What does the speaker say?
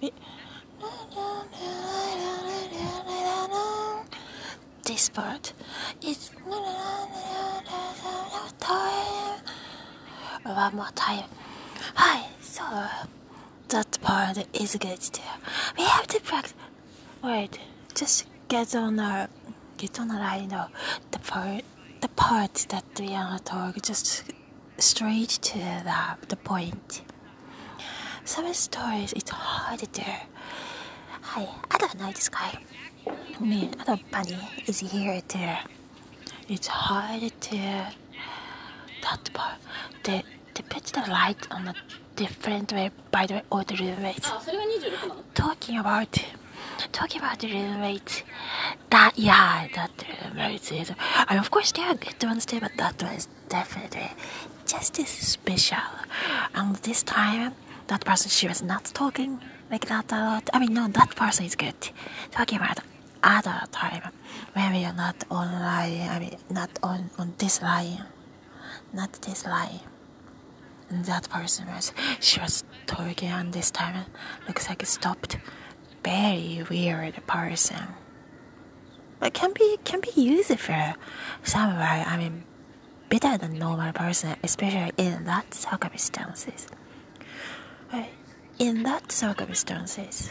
This part is one more time. Hi, so that part is good too. We have to practice. Wait, just get on a get on a line the part the part that we are talking just straight to the the point. Some stories it's hard there. Hi, I don't know this guy. I mean, I bunny is here there. It's hard there. That part, the the put the light on a different way by the way or the rate. Ah, talking about talking about the room rate. That yeah, that room rate is. And of course there are good ones there, but that one is definitely just as special. And this time that person she was not talking like that a lot. I mean, no, that person is good. Talking about other time when we are not online. I mean, not on on this line, not this line. And that person was she was talking and this time looks like it stopped. Very weird person. But can be can be useful somewhere. I mean better than normal person, especially in that circumstances. In that circumstances,